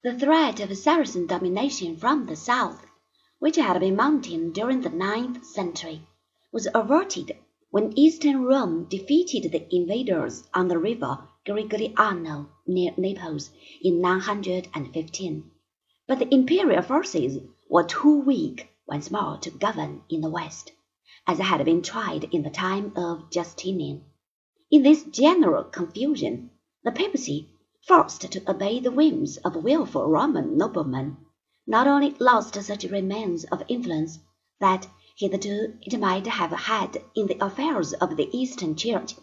The threat of Saracen domination from the south, which had been mounting during the ninth century, was averted when Eastern Rome defeated the invaders on the river Garigliano near Naples in 915. But the imperial forces were too weak once more to govern in the west, as had been tried in the time of Justinian. In this general confusion, the papacy forced to obey the whims of wilful Roman noblemen, not only lost such remains of influence that hitherto it might have had in the affairs of the Eastern Church,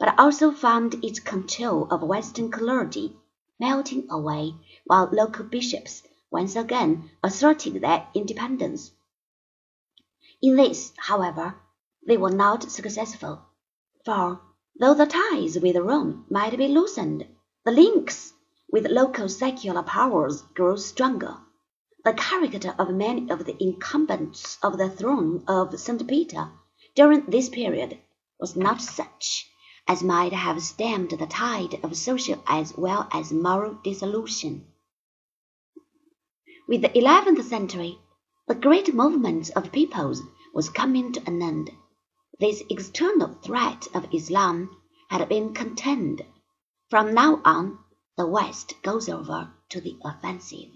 but also found its control of Western clergy melting away, while local bishops once again asserted their independence. In this, however, they were not successful, for though the ties with Rome might be loosened, the links with local secular powers grew stronger. The character of many of the incumbents of the throne of St. Peter during this period was not such as might have stemmed the tide of social as well as moral dissolution. With the eleventh century, the great movement of peoples was coming to an end. This external threat of Islam had been contained. From now on, the West goes over to the offensive.